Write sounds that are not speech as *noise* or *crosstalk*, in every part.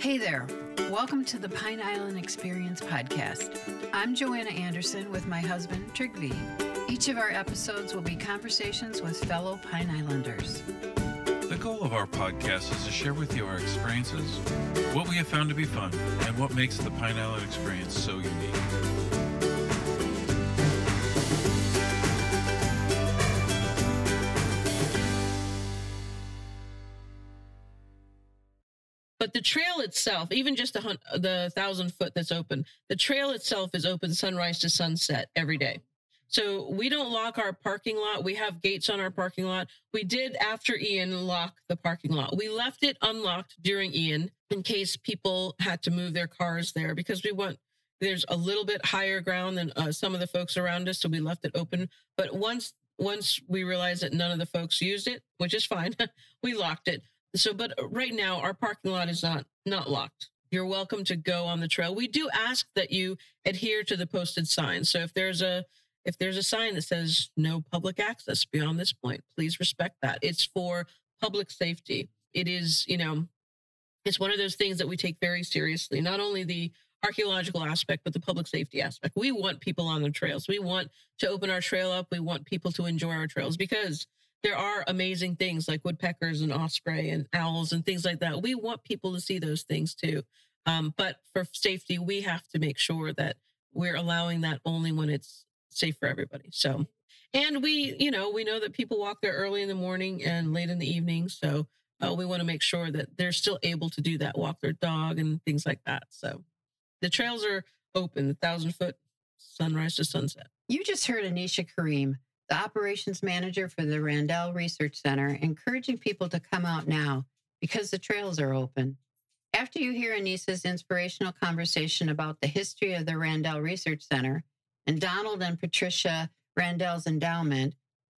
Hey there. Welcome to the Pine Island Experience podcast. I'm Joanna Anderson with my husband, Trygve. Each of our episodes will be conversations with fellow Pine Islanders. The goal of our podcast is to share with you our experiences, what we have found to be fun, and what makes the Pine Island experience so unique. The trail itself, even just the the thousand foot that's open, the trail itself is open sunrise to sunset every day. So we don't lock our parking lot. We have gates on our parking lot. We did after Ian lock the parking lot. We left it unlocked during Ian in case people had to move their cars there because we want there's a little bit higher ground than uh, some of the folks around us, so we left it open. But once once we realized that none of the folks used it, which is fine, *laughs* we locked it. So, but uh, right now our parking lot is not not locked. You're welcome to go on the trail. We do ask that you adhere to the posted signs. So if there's a if there's a sign that says no public access beyond this point, please respect that. It's for public safety. It is, you know, it's one of those things that we take very seriously. Not only the archaeological aspect, but the public safety aspect. We want people on the trails. We want to open our trail up. We want people to enjoy our trails because there are amazing things like woodpeckers and osprey and owls and things like that. We want people to see those things too. Um, but for safety, we have to make sure that we're allowing that only when it's safe for everybody. So, and we, you know, we know that people walk there early in the morning and late in the evening. So uh, we want to make sure that they're still able to do that, walk their dog and things like that. So the trails are open, the thousand foot sunrise to sunset. You just heard Annisa Karim, the operations manager for the Randell Research Center, encouraging people to come out now because the trails are open. After you hear Annisa's inspirational conversation about the history of the Randell Research Center and Donald and Patricia Randell's endowment,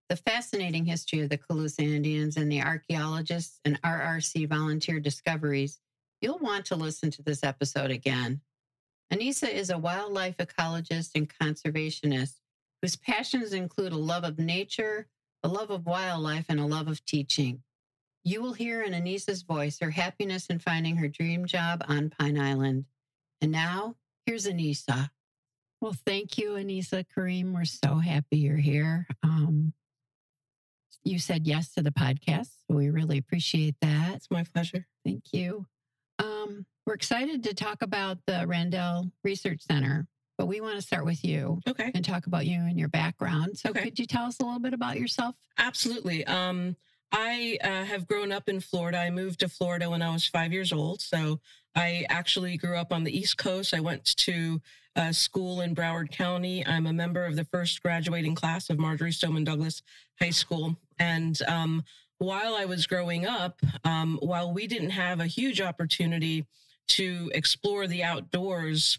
the fascinating history of the Calusa Indians and the archaeologists and RRC volunteer discoveries, you'll want to listen to this episode again. Annisa is a wildlife ecologist and conservationist whose passions include a love of nature, a love of wildlife, and a love of teaching. You will hear in Annisa's voice her happiness in finding her dream job on Pine Island. And now, here's Annisa. Well, thank you, Annisa Karim. We're so happy you're here. Um, you said yes to the podcast. So we really appreciate that. It's my pleasure. Thank you. Um, we're excited to talk about the Randell Research Center, but we want to start with you Okay. and talk about you and your background. So, Okay. could you tell us a little bit about yourself? Absolutely. Um, I uh, have grown up in Florida. I moved to Florida when I was five years old. So I actually grew up on the East Coast. I went to uh, school in Broward County. I'm a member of the first graduating class of Marjorie Stoneman Douglas High School. And um, while I was growing up, um, while we didn't have a huge opportunity to explore the outdoors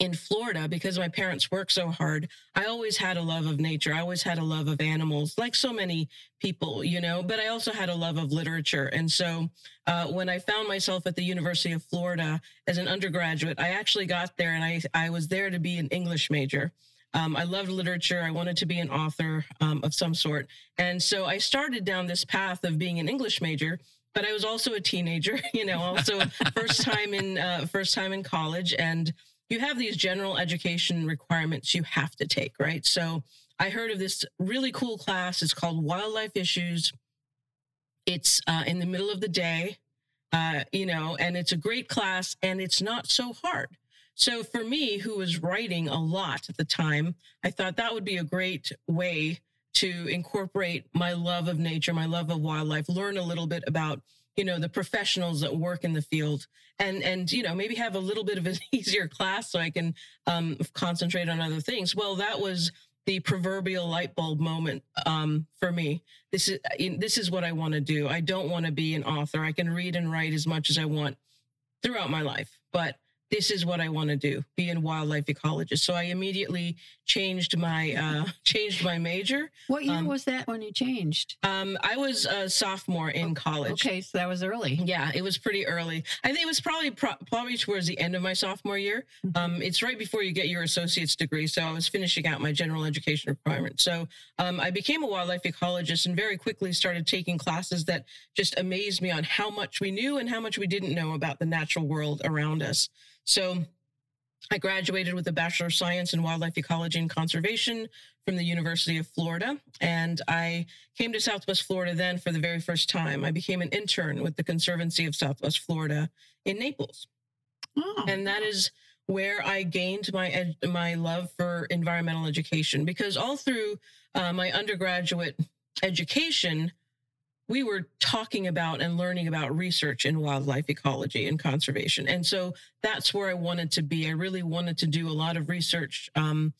in Florida because my parents worked so hard, I always had a love of nature. I always had a love of animals, like so many people, you know, but I also had a love of literature. And so uh, when I found myself at the University of Florida as an undergraduate, I actually got there and I, I was there to be an English major. Um, I loved literature. I wanted to be an author um, of some sort. And so I started down this path of being an English major. But I was also a teenager, *laughs* you know, also *laughs* first time in uh, first time in college, and you have these general education requirements you have to take, right? So I heard of this really cool class. It's called Wildlife Issues. It's uh, in the middle of the day, uh, you know, and it's a great class and it's not so hard. So for me, who was writing a lot at the time, I thought that would be a great way to incorporate my love of nature, my love of wildlife, learn a little bit about you know the professionals that work in the field and and you know maybe have a little bit of an *laughs* easier class so i can um, concentrate on other things. Well that was the proverbial light bulb moment um, for me. This is this is what i want to do. I don't want to be an author. I can read and write as much as i want throughout my life but this is what I want to do, be a wildlife ecologist. So I immediately changed my uh, *laughs* changed my major. What year Um, was that when you changed? Um, I was a sophomore in college. Okay, so that was early. Yeah, it was pretty early. I think it was probably pro- probably towards the end of my sophomore year. Mhm. Um, it's right before you get your associate's degree, so I was finishing out my general education requirement. So um, I became a wildlife ecologist and very quickly started taking classes that just amazed me on how much we knew and how much we didn't know about the natural world around us. So I graduated with a Bachelor of Science in Wildlife Ecology and Conservation from the University of Florida. And I came to Southwest Florida then for the very first time. I became an intern with the Conservancy of Southwest Florida in Naples. Oh, And that is where I gained my ed- my love for environmental education because all through uh, my undergraduate education, we were talking about and learning about research in wildlife ecology and conservation. And so that's where I wanted to be. I really wanted to do a lot of research. Um,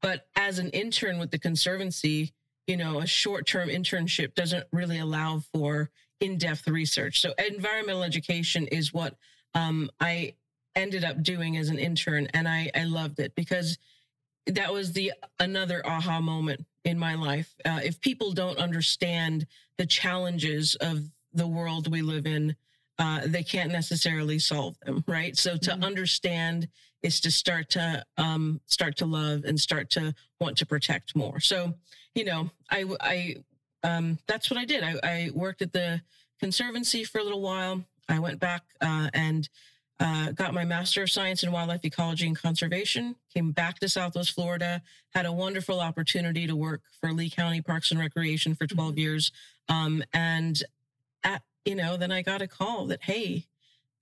but as an intern with the Conservancy, you know, a short term internship doesn't really allow for in depth research. So environmental education is what um, I ended up doing as an intern. And I, I loved it because that was the another aha moment in my life. Uh, if people don't understand the challenges of the world we live in, uh, they can't necessarily solve them, right? So to Mhm. understand is to start to um, start to love and start to want to protect more. So, you know, I I um, that's what I did. I, I worked at the conservancy for a little while. I went back uh, and uh, got my Master of Science in Wildlife Ecology and Conservation, came back to Southwest Florida, had a wonderful opportunity to work for Lee County Parks and Recreation for 12 years. Um, and, at, you know, then I got a call that, hey,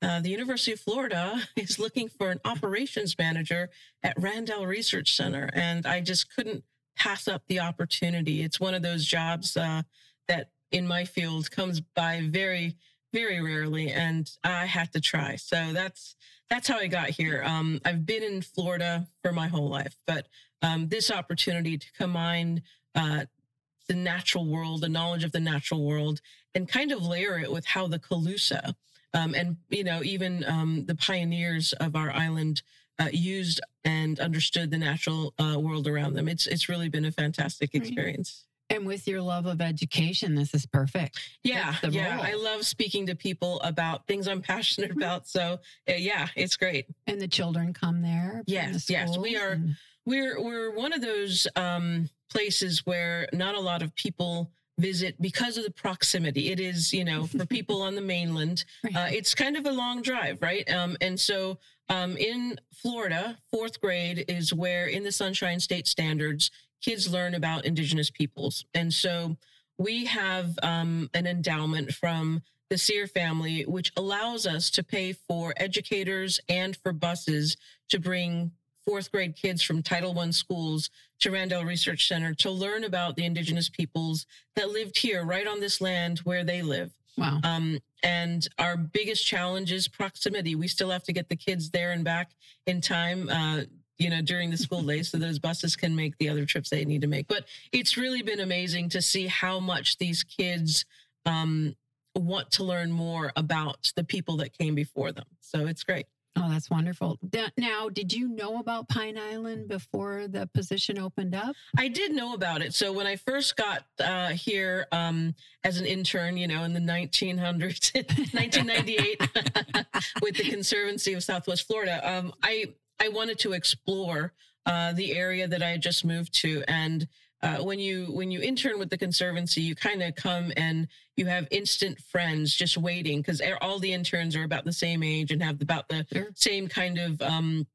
uh, the University of Florida *laughs* is looking for an operations manager at Randell Research Center. And I just couldn't pass up the opportunity. It's one of those jobs uh, that in my field comes by very, very rarely, and I had to try. So that's that's how I got here. Um, I've been in Florida for my whole life, but um, this opportunity to combine uh, the natural world, the knowledge of the natural world, and kind of layer it with how the Calusa um, and you know even um, the pioneers of our island uh, used and understood the natural uh, world around them. It's it's really been a fantastic Right. And with your love of education, this is perfect. Yeah, yeah. role. I love speaking to people about things I'm *laughs* passionate about. So uh, yeah, it's great. And the children come there. from the Yes, yes, we are- and- We're we're one of those um, places where not a lot of people visit because of the proximity. It is, you know, *laughs* for people on the mainland, Right. uh, it's kind of a long drive, right? Um, and so um, in Florida, fourth grade is where, in the Sunshine State Standards, kids learn about Indigenous peoples. And so we have um, an endowment from the Sear family, which allows us to pay for educators and for buses to bring fourth grade kids from Title I schools to Randell Research Center to learn about the Indigenous peoples that lived here, right on this land where they live. wow. Um, and our biggest challenge is proximity. We still have to get the kids there and back in time, uh, you know, during the school day so those buses can make the other trips they need to make. But it's really been amazing to see how much these kids um, want to learn more about the people that came before them. So it's great. Oh, that's wonderful. Now, did you know about Pine Island before the position opened up? I did know about it. So when I first got uh, here um, as an intern, you know, in the 1900s, 1998, *laughs* *laughs* with the Conservancy of Southwest Florida, um, I I wanted to explore uh, the area that I had just moved to, and uh, when you when you intern with the Conservancy, you kind of come and you have instant friends just waiting because all the interns are about the same age and have about the Sure. same kind of um,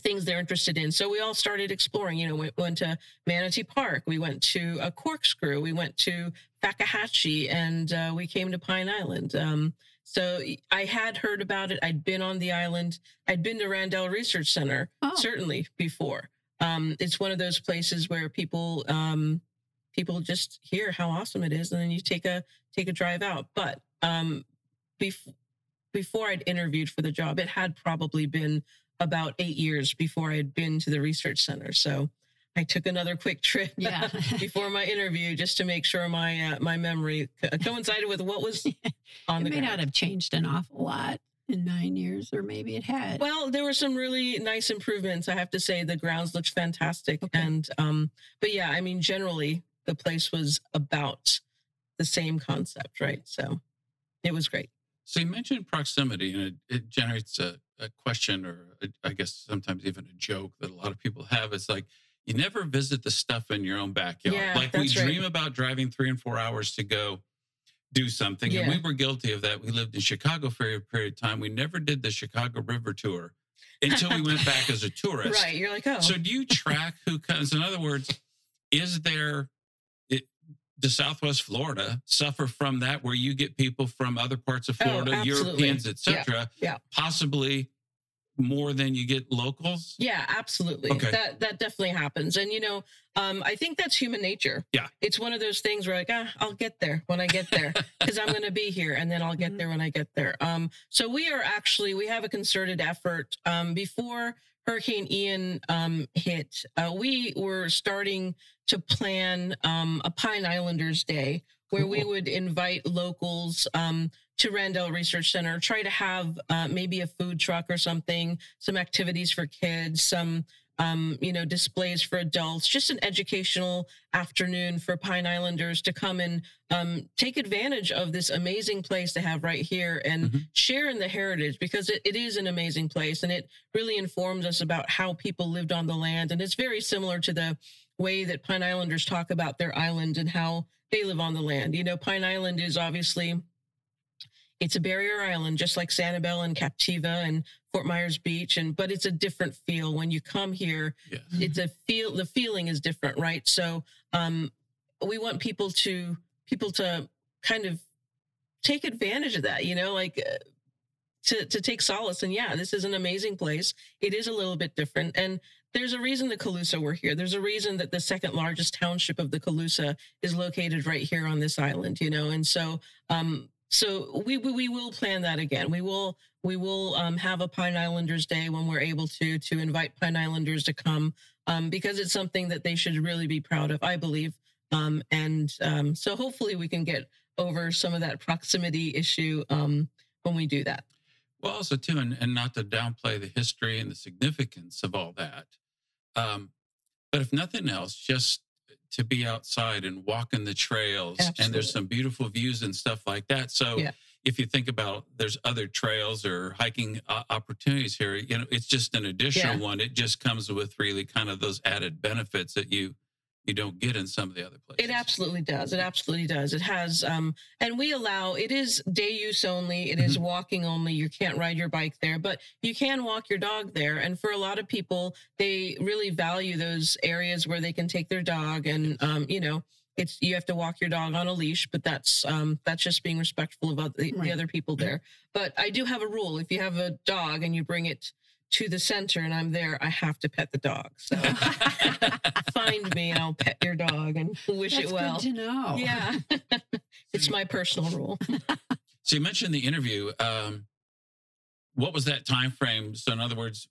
things they're interested in. So we all started exploring. You know, we went to Manatee Park, we went to a Corkscrew, we went to Fakahatchee, and uh, we came to Pine Island. Um, so I had heard about it. I'd been on the island. I'd been to Randell Research Center Oh, certainly before. Um, it's one of those places where people um, people just hear how awesome it is, and then you take a take a drive out. But um, bef- before I'd interviewed for the job, it had probably been about eight years before I had been to the research center. So I took another quick trip *laughs* Yeah. before my interview just to make sure my uh, my memory co- coincided with what was *laughs* on it the may ground. not have changed an awful lot. in nine years, or maybe it had. Well, there were some really nice improvements. I have to say the grounds looked fantastic. Okay. And um, but yeah, I mean generally the place was about the same concept, right? So it was great. So you mentioned proximity, and it, it generates a, a question, or a, I guess sometimes even a joke that a lot of people have. It's like you never visit the stuff in your own backyard. Yeah, like we that's right. dream about driving three and four hours to go do something, and Yeah. we were guilty of that. We lived in Chicago for a period of time. We never did the Chicago River tour until we went back as a *laughs* tourist. Right. You're like, oh, So do you track who comes? In other words, is there the Southwest Florida suffer from that, where you get people from other parts of Oh, Florida, absolutely. Europeans, etc. yeah. Possibly more than you get locals. Yeah, absolutely. Okay. That that definitely happens. And you know, um, I think that's human nature. Yeah. It's one of those things where like, ah, I'll get there when I get there *laughs* because I'm gonna be here and then I'll get Mhm. there when I get there. Um, so we are actually we have a concerted effort. Um, before Hurricane Ian um hit, uh, we were starting to plan um a Pine Islanders Day where we would invite locals um to Randell Research Center, try to have uh, maybe a food truck or something, some activities for kids, some um, you know displays for adults, just an educational afternoon for Pine Islanders to come and um, take advantage of this amazing place they have right here and Mhm. share in the heritage because it, it is an amazing place and it really informs us about how people lived on the land and it's very similar to the way that Pine Islanders talk about their island and how they live on the land. You know, Pine Island is obviously it's a barrier island, just like Sanibel and Captiva and Fort Myers Beach, and but it's a different feel when you come here. Yes. It's a feel. The feeling is different, right? So, um, we want people to people to kind of take advantage of that. You know, like. Uh, to, to take solace and yeah this is an amazing place it is a little bit different and there's a reason the Calusa were here there's a reason that the second largest township of the Calusa is located right here on this island you know and so um so we we, we will plan that again. We will we will um, have a pine islanders day when we're able to to invite pine islanders to come um, because it's something that they should really be proud of i believe. Um, and um, so hopefully we can get over some of that proximity issue um, when we do that. Well, also too, and, and not to downplay the history and the significance of all that, um, but if nothing else, just to be outside and walk in the trails, and there's some beautiful views and stuff like that. So, Yeah. if you think about there's other trails or hiking uh, opportunities here, you know, it's just an additional Yeah. one. It just comes with really kind of those added benefits that you you don't get in some of the other places. It absolutely does. It absolutely does. It has, um, and we allow it is day use only. It is walking only. You can't ride your bike there, but you can walk your dog there. And for a lot of people, they really value those areas where they can take their dog, and um, you know, it's you have to walk your dog on a leash, but that's um, that's just being respectful of other, the, Right. the other people there. But I do have a rule: if you have a dog and you bring it to the center, and I'm there, I have to pet the dog. So *laughs* find me, and I'll pet your dog and *laughs* wish That's it well. good to know. Yeah. *laughs* it's my personal rule. So you mentioned the interview. Um, what was that time frame? So in other words,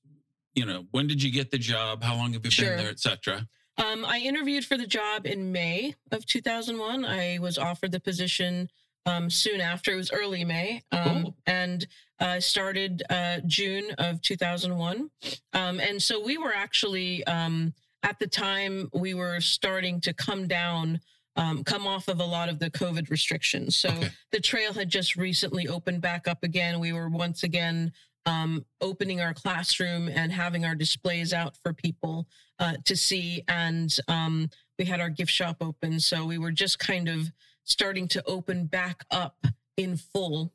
you know, when did you get the job? How long have you Sure. been there, et cetera? Um, I interviewed for the job in May of 2001. I was offered the position um, soon after. It was early May. Um, Cool. And uh, started uh, June of 2001. Um, and so we were actually, um, at the time, we were starting to come down. Um, come off of a lot of the COVID restrictions. So Okay. the trail had just recently opened back up again. We were once again um, opening our classroom and having our displays out for people uh, to see. And um, we had our gift shop open. So we were just kind of starting to open back up in full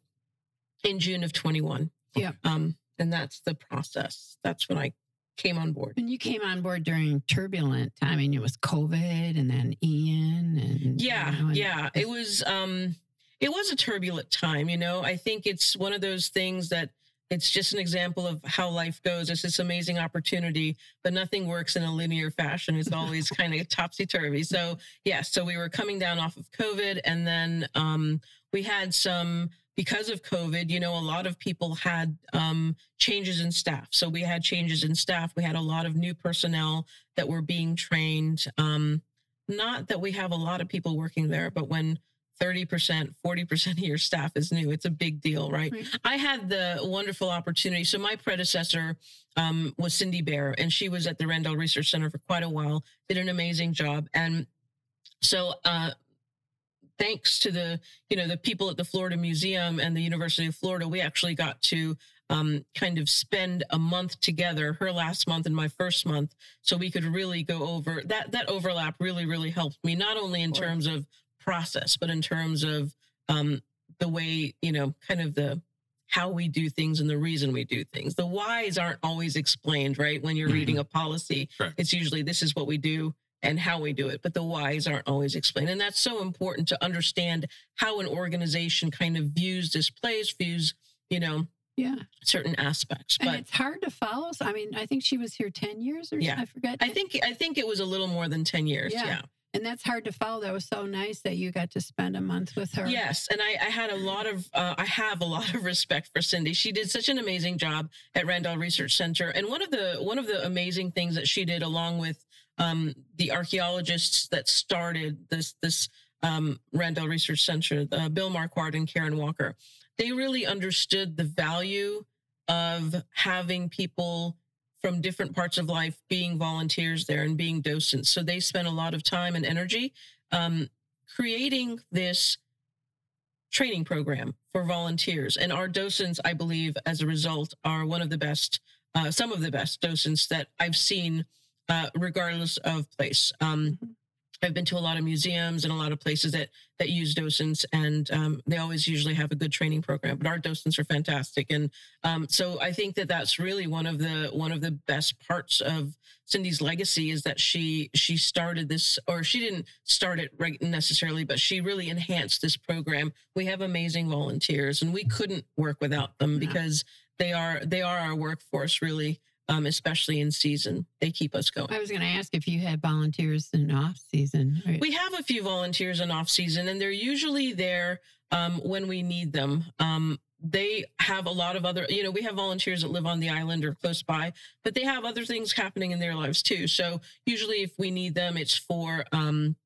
in June of 21. Yeah. Um, and that's the process. That's when I came on board. And you came on board during turbulent time. I mean, it was COVID and then Ian and Yeah, you know, and yeah. It was um it was a turbulent time, you know. I think it's one of those things that it's just an example of how life goes. It's this amazing opportunity, but nothing works in a linear fashion. It's always *laughs* kind of topsy turvy. So, yeah, so we were coming down off of COVID and then um, we had some, because of COVID, you know, a lot of people had um, changes in staff. So we had changes in staff. We had a lot of new personnel that were being trained. Um, not that we have a lot of people working there, but when 30%, 40% of your staff is new. It's a big deal, right? Right. I had the wonderful opportunity. So my predecessor um, was Cindy Bear, and she was at the Randell Research Center for quite a while, did an amazing job. And so uh, thanks to the, you know, the people at the Florida Museum and the University of Florida, we actually got to um, kind of spend a month together, her last month and my first month, so we could really go over that. That overlap really, really helped me, not only in terms of process, but in terms of um, the way, you know, kind of the how we do things and the reason we do things. The whys aren't always explained, right? When you're Mhm. reading a policy, Correct. it's usually this is what we do and how we do it, but the whys aren't always explained. And that's so important to understand how an organization kind of views this place, views, you know, Yeah. certain aspects. And But it's hard to follow. So, I mean, I think she was here 10 years or Yeah. I forget. I think I think it was a little more than 10 years. Yeah. yeah. And that's hard to follow. That was so nice that you got to spend a month with her. Yes, and I, I had a lot of, uh, I have a lot of *laughs* respect for Cindy. She did such an amazing job at Randell Research Center, and one of the one of the amazing things that she did, along with um, the archaeologists that started this this um, Randell Research Center, uh, Bill Marquardt and Karen Walker, they really understood the value of having people from different parts of life being volunteers there and being docents. So they spent a lot of time and energy um, creating this training program for volunteers. And our docents, I believe, as a result, are one of the best, uh, some of the best docents that I've seen, uh, regardless of place. Um, Mhm. I've been to a lot of museums and a lot of places that that use docents, and um, they always usually have a good training program. But our docents are fantastic, and um, so I think that that's really one of the one of the best parts of Cindy's legacy is that she she started this, or she didn't start it right necessarily, but she really enhanced this program. We have amazing volunteers, and we couldn't work without them No. because they are they are our workforce really, um, especially in season. They keep us going. I was going to ask if you had volunteers in off season. Right? We have a few volunteers in off season, and they're usually there um, when we need them. Um, they have a lot of other, you know, we have volunteers that live on the island or close by, but they have other things happening in their lives too. So usually, if we need them, it's for um,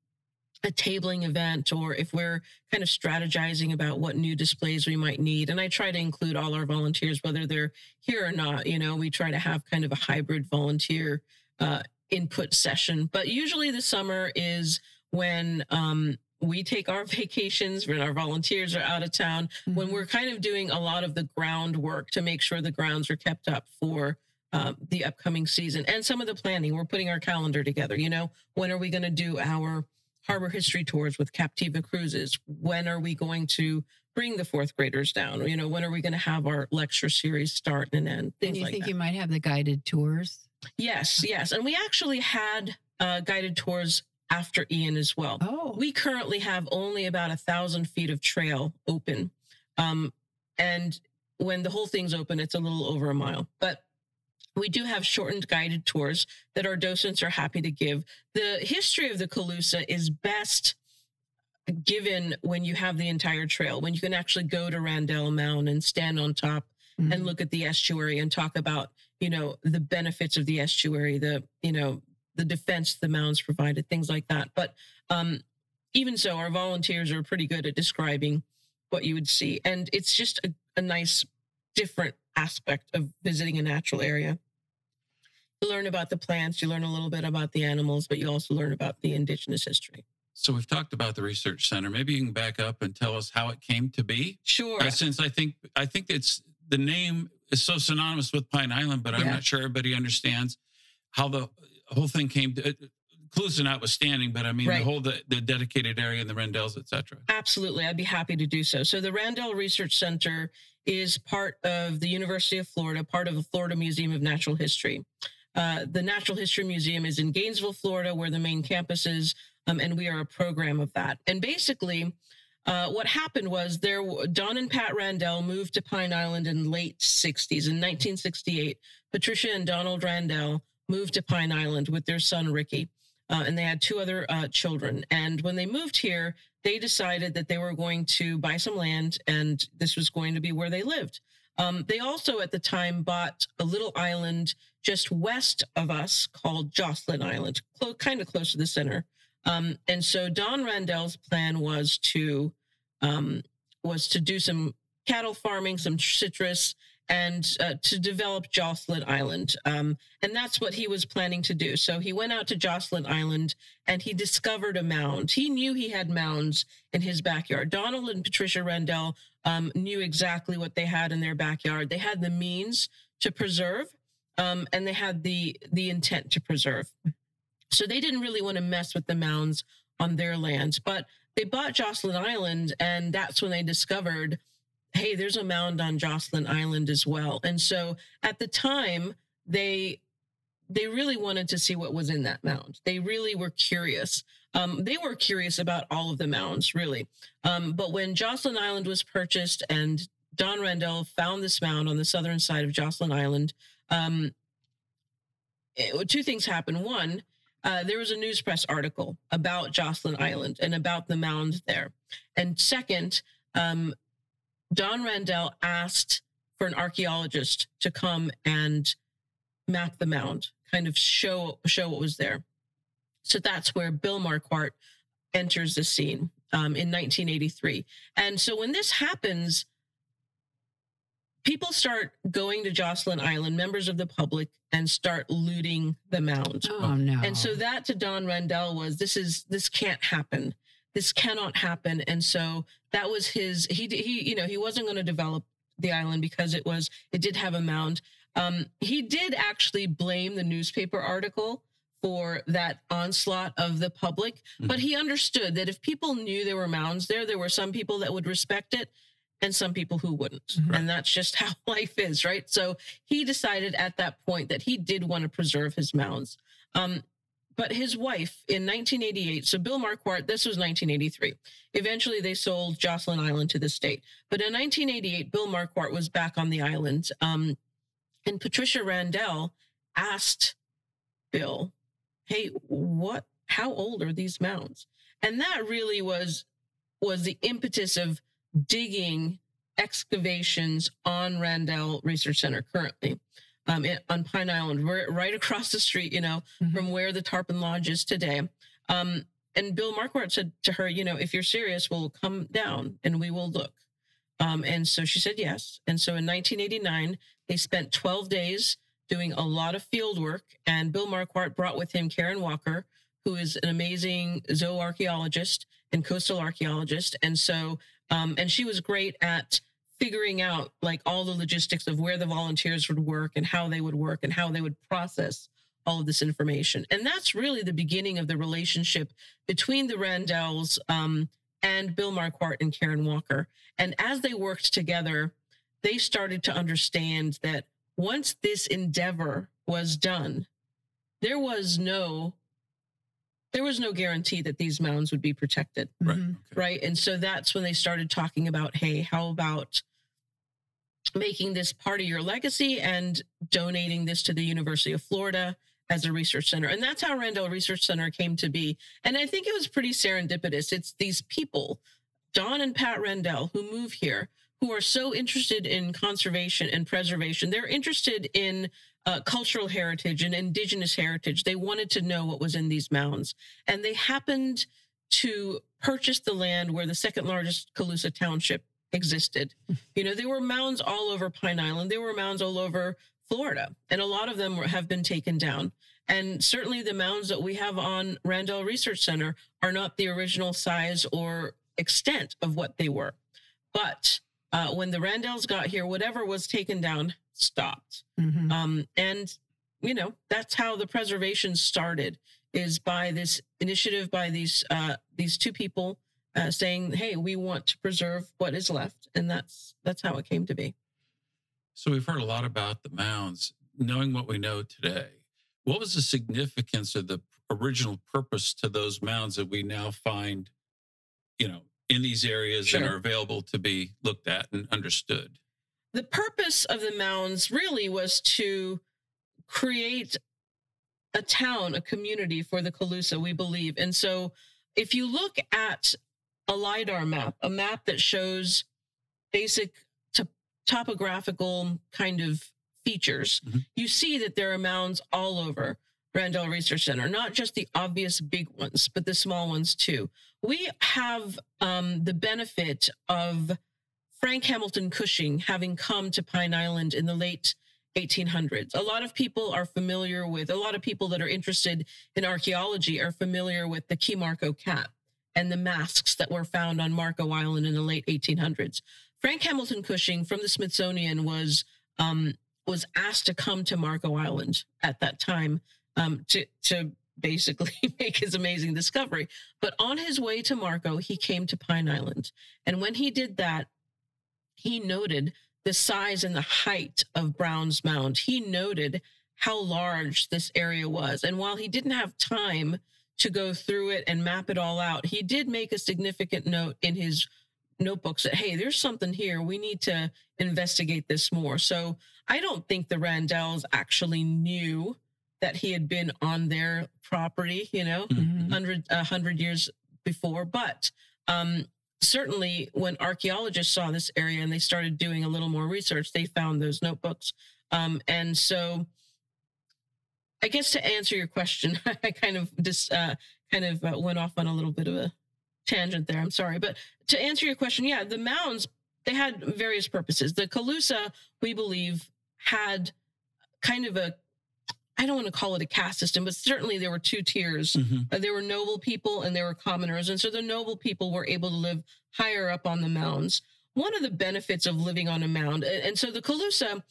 a tabling event or if we're kind of strategizing about what new displays we might need. And I try to include all our volunteers, whether they're here or not. You know, we try to have kind of a hybrid volunteer uh, input session. But usually the summer is when um, we take our *laughs* vacations, when our volunteers are out of town, when Mhm. we're kind of doing a lot of the groundwork to make sure the grounds are kept up for um, the upcoming season and some of the planning. We're putting our calendar together. You know, when are we going to do our harbor history tours with Captiva Cruises? When are we going to bring the fourth graders down? You know, when are we going to have our lecture series start and end? and you like think that. you might have the guided tours? Yes, yes. And we actually had uh, guided tours after Ian as well. Oh, We currently have only about a thousand feet of trail open. Um, and when the whole thing's open, it's a little over a mile. But we do have shortened guided tours that our docents are happy to give. The history of the Calusa is best given when you have the entire trail, when you can actually go to Randell Mound and stand on top mhm. and look at the estuary and talk about you know the benefits of the estuary the you know the defense the mounds provided things like that but um even so our volunteers are pretty good at describing what you would see and it's just a, a nice different aspect of visiting a natural area you learn about the plants you learn a little bit about the animals but you also learn about the indigenous history So we've talked about the research center. Maybe you can back up and tell us how it came to be. sure Uh, since I think I think it's the name is so synonymous with Pine Island, but I'm Yeah. not sure everybody understands how the whole thing came to. Clues notwithstanding, but I mean Right. the whole the, the dedicated area and the Randells, et cetera. Absolutely. I'd be happy to do so. So, the Randell Research Center is part of the University of Florida, part of the Florida Museum of Natural History. Uh, the Natural History Museum is in Gainesville, Florida, where the main campus is, um, and we are a program of that. And basically, uh, what happened was there, Don and Pat Randell moved to Pine Island in late 60s. In 1968, Patricia and Donald Randell moved to Pine Island with their son, Ricky. Uh, and they had two other uh, children. And when they moved here, they decided that they were going to buy some land and this was going to be where they lived. Um, they also, at the time, bought a little island just west of us called Josslyn Island, clo- kind of close to the center. Um, and so Don Randell's plan was to um, was to do some cattle farming, some citrus, and uh, to develop Josslyn Island. Um, and that's what he was planning to do. So he went out to Josslyn Island and he discovered a mound. He knew he had mounds in his backyard. Donald and Patricia Randell um, knew exactly what they had in their backyard. They had the means to preserve, um, and they had the the intent to preserve. So they didn't really want to mess with the mounds on their lands, but they bought Josslyn Island, and that's when they discovered hey, there's a mound on Josslyn Island as well. And so at the time, they they really wanted to see what was in that mound. They really were curious. Um, they were curious about all of the mounds, really. Um, but when Josslyn Island was purchased and Don Randell found this mound on the southern side of Josslyn Island, um, it, two things happened. One, uh, there was a news press article about Josslyn Island and about the mound there. And second, um, Don Randell asked for an archaeologist to come and map the mound, kind of show show what was there. So that's where Bill Marquardt enters the scene um, in 1983. And so when this happens, people start going to Josslyn Island, members of the public, and start looting the mound. Oh no! And so that to Don Randell was this is this can't happen this cannot happen. And so that was his, he, he, you know, he wasn't going to develop the island because it was, it did have a mound. Um, he did actually blame the newspaper article for that onslaught of the public, mm-hmm. but he understood that if people knew there were mounds there, there were some people that would respect it and some people who wouldn't. Mm-hmm. And that's just *laughs* how life is, right? So he decided at that point that he did want to preserve his mounds. Um, but his wife in 1988, so Bill Marquardt, this was 1983. Eventually, they sold Josslyn Island to the state. But in 1988, Bill Marquardt was back on the island. Um, and Patricia Randell asked Bill, Hey, what, how old are these mounds? And that really was, was the impetus of digging excavations on Randell Research Center currently um, on Pine Island, right across the street, you know, mm-hmm. from where the Tarpon Lodge is today. Um, and Bill Marquardt said to her, you know, if you're serious, we'll come down and we will look. Um, and so she said yes. And so in 1989, they spent 12 days doing a lot of field work. And Bill Marquardt brought with him Karen Walker, who is an amazing zooarchaeologist and coastal archaeologist. And so, um, and she was great at figuring out like all the logistics of where the volunteers would work and how they would work and how they would process all of this information. And that's really the beginning of the relationship between the Randells um, and Bill Marquardt and Karen Walker. And as they worked together, they started to understand that once this endeavor was done, there was no there was no guarantee that these mounds would be protected. Right. Mm-hmm. Okay. Right. And so that's when they started talking about, hey, how about making this part of your legacy and donating this to the University of Florida as a research center. And that's how Randell Research Center came to be. And I think it was pretty serendipitous. It's these people, Don and Pat Randell, who move here, who are so interested in conservation and preservation. They're interested in uh, cultural heritage and indigenous heritage. They wanted to know what was in these mounds. And they happened to purchase the land where the second largest Calusa Township existed. You know, there were mounds all over Pine Island. There were mounds all over Florida, and a lot of them were, have been taken down. And certainly the mounds that we have on Randell Research Center are not the original size or extent of what they were. But uh, when the Randells got here, whatever was taken down stopped. Mm-hmm. Um, and, you know, that's how the preservation started is by this initiative by these uh, these two people uh, saying, "Hey, we want to preserve what is left," and that's that's how it came to be. So we've heard a lot about the mounds. Knowing what we know today, what was the significance of the original purpose to those mounds that we now find, you know, in these areas sure. and are available to be looked at and understood? The purpose of the mounds really was to create a town, a community for the Calusa, we believe. And so if you look at a LIDAR map, a map that shows basic to- topographical kind of features, mm-hmm. you see that there are mounds all over. Randell Research Center, not just the obvious big ones, but the small ones too. We have um, the benefit of Frank Hamilton Cushing having come to Pine Island in the late 1800s. A lot of people are familiar with, a lot of people that are interested in archaeology are familiar with the Key Marco cat and the masks that were found on Marco Island in the late 1800s. Frank Hamilton Cushing from the Smithsonian was um, was asked to come to Marco Island at that time um, to to basically *laughs* make his amazing discovery. But on his way to Marco, he came to Pine Island, and when he did that, he noted the size and the height of Brown's Mound. He noted how large this area was, and while he didn't have time to go through it and map it all out, he did make a significant note in his notebooks that hey there's something here we need to investigate this more so i don't think the randells actually knew that he had been on their property, you know, Mhm. 100, 100 years before. But um, certainly when archaeologists saw this area and they started doing a little more research, they found those notebooks. Um, and so I guess to answer your question, *laughs* I kind of just uh, kind of uh, went off on a little bit of a tangent there. I'm sorry. But to answer your question, yeah, the mounds, they had various purposes. The Calusa, we believe, had kind of a I don't want to call it a caste system, but certainly there were two tiers. Mhm. Uh, there were noble people and there were commoners. And so the noble people were able to live higher up on the mounds. One of the benefits of living on a mound, and, and so the Calusa,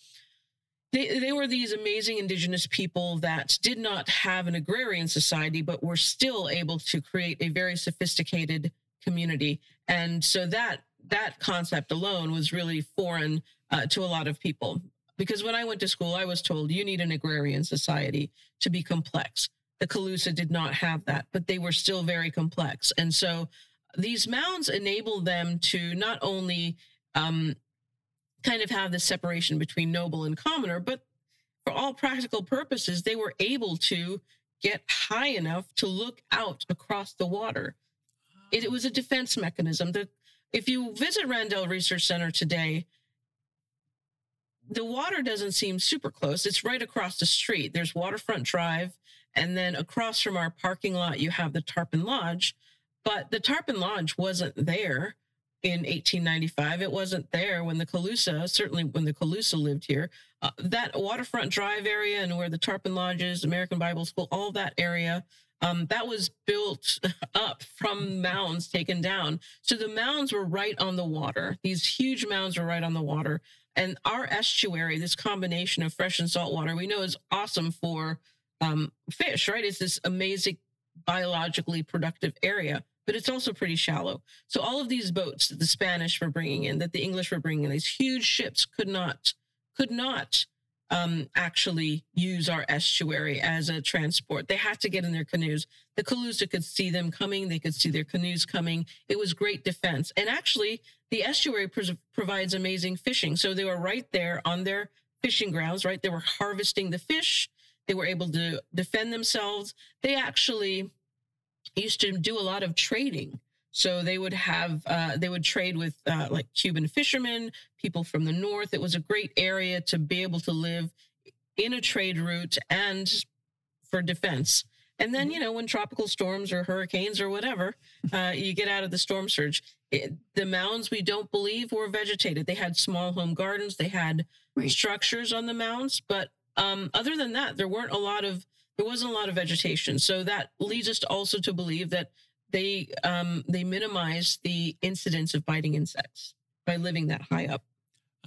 they, they were these amazing indigenous people that did not have an agrarian society, but were still able to create a very sophisticated community. And so that that concept alone was really foreign uh, to a lot of people because when I went to school, I was told you need an agrarian society to be complex. The Calusa did not have that, but they were still very complex. And so these mounds enable them to not only um, kind of have the separation between noble and commoner, but for all practical purposes, they were able to get high enough to look out across the water. It, it was a defense mechanism. The, if you visit Randell Research Center today, the water doesn't seem super close. It's right across the street. There's Waterfront Drive. And then across from our parking lot, you have the Tarpon Lodge. But the Tarpon Lodge wasn't there in 1895. It wasn't there when the Calusa, certainly when the Calusa lived here. Uh, that Waterfront Drive area and where the Tarpon Lodge is, American Bible School, all that area, um, that was built *laughs* up from mounds taken down. So the mounds were right on the water. These huge mounds were right on the water. And our estuary, this combination of fresh and salt water, we know is awesome for um, fish, right? It's this amazing biologically productive area, but it's also pretty shallow. So all of these boats that the Spanish were bringing in, that the English were bringing in, these huge ships could not, could not um, actually use our estuary as a transport. They had to get in their canoes. The Calusa could see them coming. They could see their canoes coming. It was great defense. And actually, the estuary pres- provides amazing fishing. So they were right there on their fishing grounds, right? They were harvesting the fish. They were able to defend themselves. They actually used to do a lot of trading. So they would have, uh, they would trade with uh, like Cuban fishermen, people from the north. It was a great area to be able to live in a trade route and for defense. And then, you know, when tropical storms or hurricanes or whatever, uh, you get out of the storm surge. It, the mounds, we don't believe, were vegetated. They had small home gardens. They had Right. structures on the mounds, but um, other than that, there weren't a lot of there wasn't a lot of vegetation. So that leads us to also to believe that they um, they minimize the incidence of biting insects by living that high up.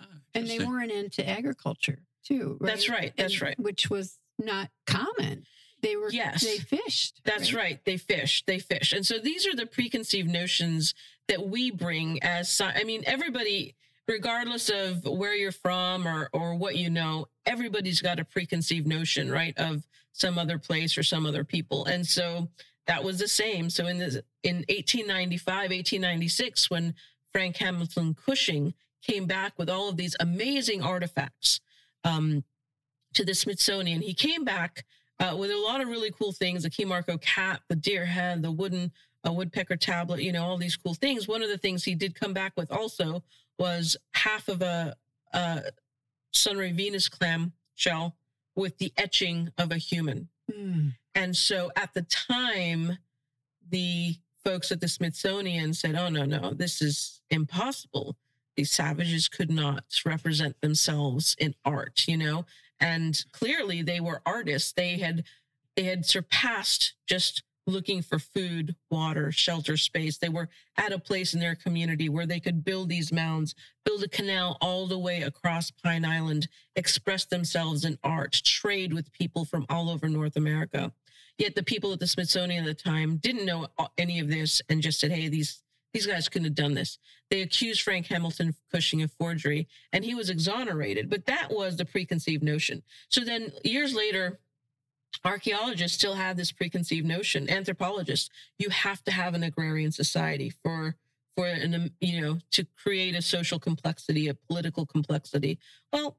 Ah, And they interesting. weren't into agriculture too. Right? That's right. That's And- right. Which was not common. They were. Yes. They fished. That's right. They fished. They fished. And so these are the preconceived notions that we bring as I mean everybody regardless of where you're from or or what you know, everybody's got a preconceived notion, right, of some other place or some other people. And so that was the same. So in the in 1895, 1896 when Frank Hamilton Cushing came back with all of these amazing artifacts um, to the Smithsonian, he came back uh, with a lot of really cool things the Key Marco cat, the deer head, the wooden uh, woodpecker tablet, you know, all these cool things. One of the things he did come back with also was half of a, a sunray Venus clam shell with the etching of a human Hmm. And so at the time, the folks at the Smithsonian said, oh, no, no, this is impossible. These savages could not represent themselves in art, you know? And clearly they were artists. They had they had surpassed just looking for food, water, shelter, space. They were at a place in their community where they could build these mounds, build a canal all the way across Pine Island, express themselves in art, trade with people from all over North America. Yet the people at the Smithsonian at the time didn't know any of this and just said, hey, these these guys couldn't have done this. They accused Frank Hamilton Cushing of forgery and he was exonerated, but that was the preconceived notion. So then years later, archaeologists still have this preconceived notion. Anthropologists you have to have an agrarian society for for an um, you know to create a social complexity a political complexity. Well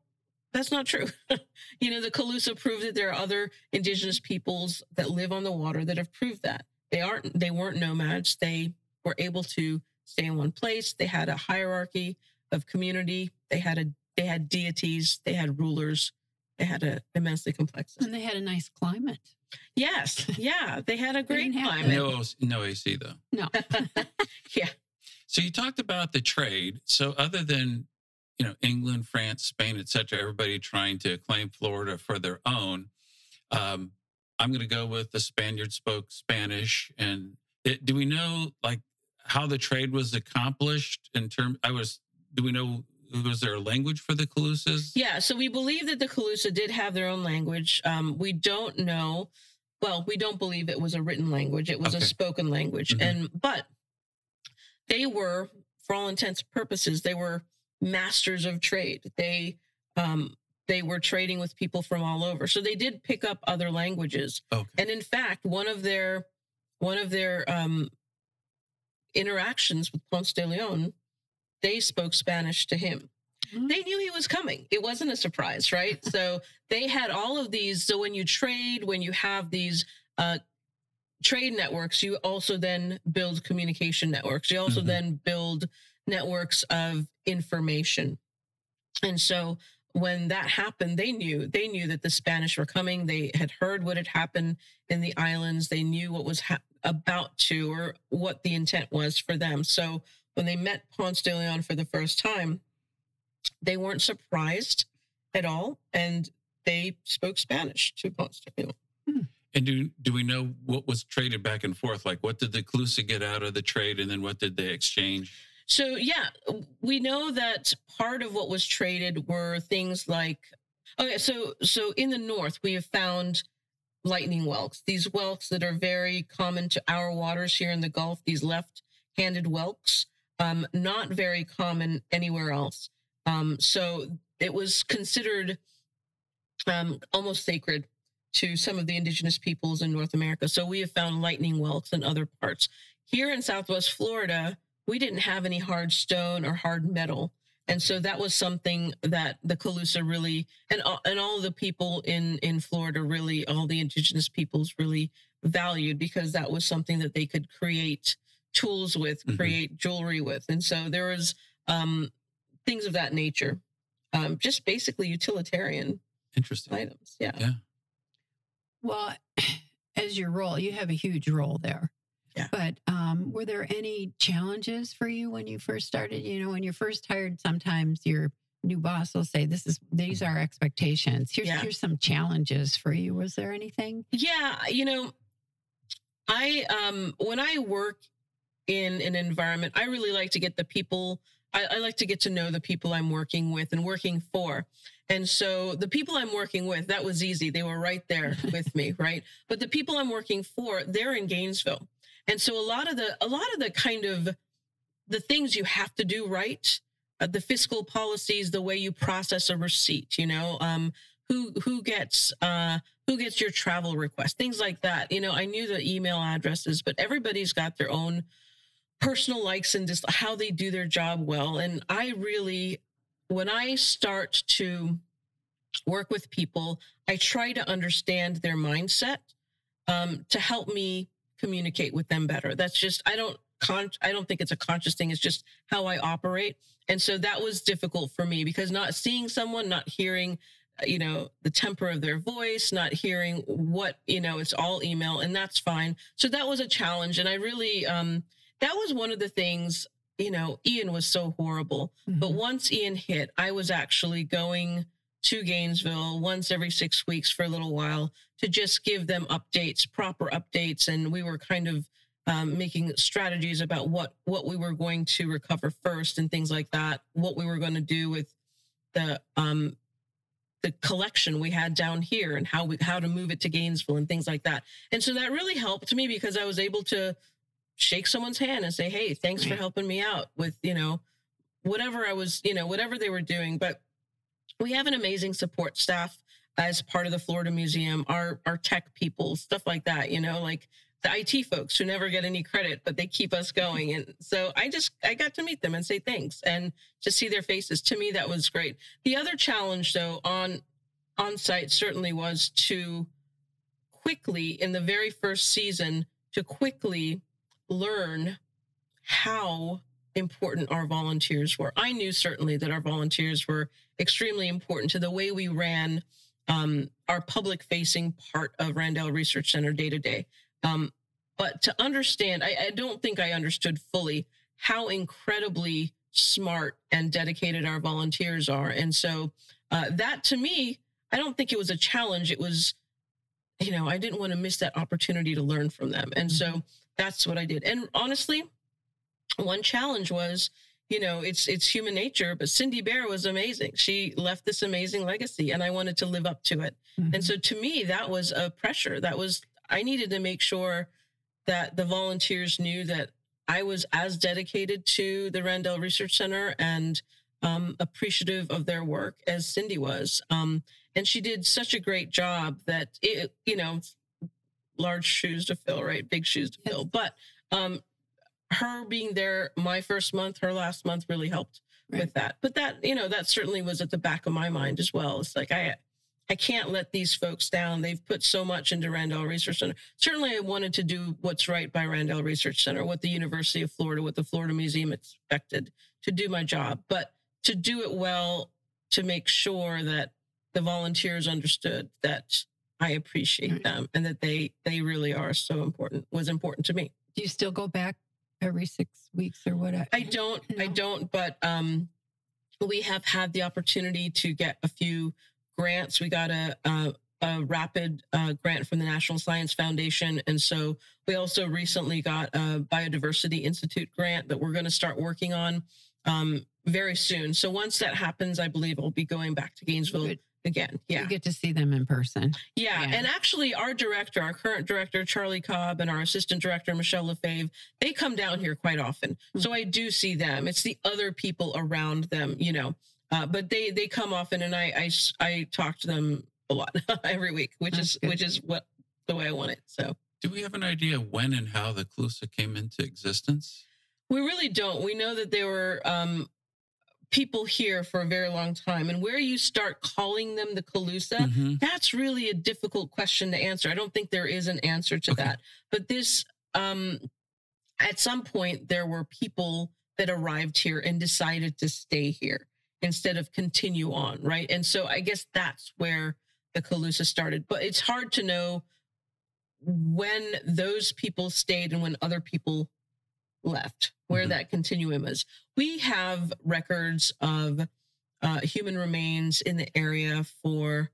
that's not true. *laughs* You know the calusa proved that there are other indigenous peoples that live on the water that have proved that. They aren't they weren't nomads. They were able to stay in one place. They had a hierarchy of community. They had a they had deities. They had rulers they had a immensely complex system. And they had a nice climate. Yes, yeah, they had a *laughs* great climate. No, no AC though. No. *laughs* yeah, So you talked about the trade. So other than you know England, France, Spain, et cetera, everybody trying to claim Florida for their own, um, I'm going to go with the Spaniards spoke Spanish. And it, do we know like how the trade was accomplished in terms? I was. Do we know was there a language for the Calusas? yeah. So we believe that the Calusa did have their own language. Um, we don't know. Well, we don't believe it was a written language. It was Okay. a spoken language, Mhm. and but they were, for all intents and purposes, they were masters of trade. They um, they were trading with people from all over, so they did pick up other languages. Okay. And in fact, one of their one of their um, interactions with Ponce de Leon, they spoke Spanish to him. Mhm. They knew he was coming. It wasn't a surprise, right? *laughs* so they had all of these. So when you trade, when you have these uh, trade networks, you also then build communication networks. You also Mhm. then build networks of information. And so when that happened, they knew they knew that the Spanish were coming. They had heard what had happened in the islands. They knew what was ha- about to or what the intent was for them. So when they met Ponce de Leon for the first time, they weren't surprised at all, and they spoke Spanish to Ponce de Leon. And do do we know what was traded back and forth? Like what did the Calusa get out of the trade, and then what did they exchange? So yeah, we know that part of what was traded were things like okay, so so in the north we have found lightning whelks. These whelks that are very common to our waters here in the Gulf, these left-handed whelks, um, not very common anywhere else. Um, so it was considered um, almost sacred to some of the indigenous peoples in North America. So we have found lightning whelks in other parts. Here in Southwest Florida, we didn't have any hard stone or hard metal. And so that was something that the Calusa really, and and all the people in in Florida really, all the indigenous peoples really valued because that was something that they could create tools with, Mhm. create jewelry with, and so there was um, things of that nature, um, just basically utilitarian Interesting. items. Yeah. Yeah. Well, *clears throat* as your role, you have a huge role there. Yeah. But um, were there any challenges for you when you first started? You know, when you're first hired, sometimes your new boss will say, "This is these are our expectations. Here's Yeah. here's some challenges for you." Was there anything? Yeah, you know, I um when I work in an environment, I really like to get the people. I, I like to get to know the people I'm working with and working for. And so the people I'm working with, that was easy. They were right there *laughs* with me, right? But the people I'm working for, they're in Gainesville. And so a lot of the a lot of the kind of the things you have to do right, uh, the fiscal policies, the way you process a receipt, you know, um, who who gets uh, who gets your travel request, things like that. You know, I knew the email addresses, but everybody's got their own personal likes and just how they do their job well. And I really, when I start to work with people, I try to understand their mindset um, to help me communicate with them better. That's just I don't con I don't think it's a conscious thing. It's just how I operate. And so that was difficult for me because not seeing someone, not hearing you know, the temper of their voice, not hearing what, you know, it's all email and that's fine. So that was a challenge. And I really, um, that was one of the things, you know, Ian was so horrible. Mm-hmm. But once Ian hit, I was actually going to Gainesville once every six weeks for a little while to just give them updates, proper updates. And we were kind of um, making strategies about what what we were going to recover first and things like that. What we were going to do with the um, the collection we had down here and how we how to move it to Gainesville and things like that. And so that really helped me because I was able to shake someone's hand and say, "Hey, thanks for helping me out with you know whatever I was you know whatever they were doing." But we have an amazing support staff as part of the Florida Museum, our our tech people, stuff like that. You know, like the IT folks who never get any credit, but they keep us mm-hmm. going. And so I just I got to meet them and say thanks and to see their faces. To me, that was great. The other challenge, though, on on site certainly was to quickly in the very first season to quickly learn how important our volunteers were. I knew certainly that our volunteers were extremely important to the way we ran um, our public facing part of Randell Research Center day to day. Um, but to understand, I, I don't think I understood fully how incredibly smart and dedicated our volunteers are. And so uh, that to me, I don't think it was a challenge. It was, you know, I didn't want to miss that opportunity to learn from them. And so that's what I did. And honestly, one challenge was, you know, it's it's human nature, but Cindy Bear was amazing. She left this amazing legacy and I wanted to live up to it. Mhm. And so to me, that was a pressure. That was, I needed to make sure that the volunteers knew that I was as dedicated to the Randell Research Center and um, appreciative of their work as Cindy was. Um, and she did such a great job that it, you know, large shoes to fill, right? Big shoes to fill. But um, her being there my first month, her last month really helped Right. with that. But that, you know, that certainly was at the back of my mind as well. It's like I I can't let these folks down. They've put so much into Randell Research Center. Certainly I wanted to do what's right by Randell Research Center, what the University of Florida, what the Florida Museum expected to do my job, but to do it well, to make sure that the volunteers understood that I appreciate them and that they they really are so important was important to me. Do you still go back every six weeks or what? I don't, I don't, but um, we have had the opportunity to get a few grants. We got a, a, a rapid uh, grant from the National Science Foundation. And so we also recently got a Biodiversity Institute grant that we're going to start working on um, very soon. So once that happens, I believe I'll be going back to Gainesville Good. Again. Yeah. You get to see them in person. Yeah, Yeah. and actually, our director, our current director, Charlie Cobb, and our assistant director, Michelle Lefebvre, they come down here quite often. Hmm. So I do see them. It's the other people around them, you know, uh, but they they come often, and I I, I talk to them a lot *laughs* every week, which That's is good. which is what the way I want it. So Do we have an idea when and how the Calusa came into existence? we really don't. We know that they were um, people here for a very long time, and where you start calling them the Calusa. Mhm. That's really a difficult question to answer. I don't think there is an answer to Okay. that. But this, um, at some point, there were people that arrived here and decided to stay here instead of continue on, right? And so I guess that's where the Calusa started. But it's hard to know when those people stayed and when other people left, where Mhm. that continuum is. We have records of uh, human remains in the area for,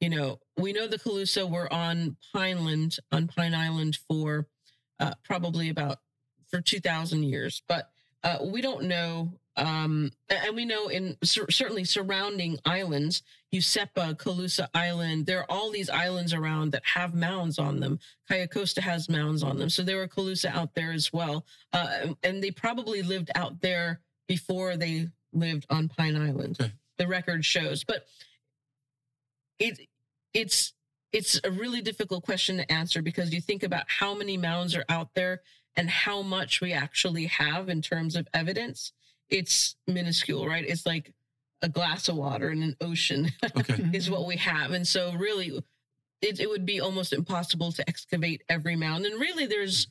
you know, we know the Calusa were on Pineland, on Pine Island for uh, probably about for 2,000 years, but uh, we don't know. Um, and we know in cer- certainly surrounding islands, Useppa, Calusa Island, there are all these islands around that have mounds on them. Cayo Costa has mounds on them. So there were Calusa out there as well. Uh, and they probably lived out there before they lived on Pine Island. Okay. The record shows. But it it's it's a really difficult question to answer because you think about how many mounds are out there and how much we actually have in terms of evidence. It's minuscule, right? It's like a glass of water in an ocean *laughs* Okay. is what we have. And so really it, it would be almost impossible to excavate every mound. And really there's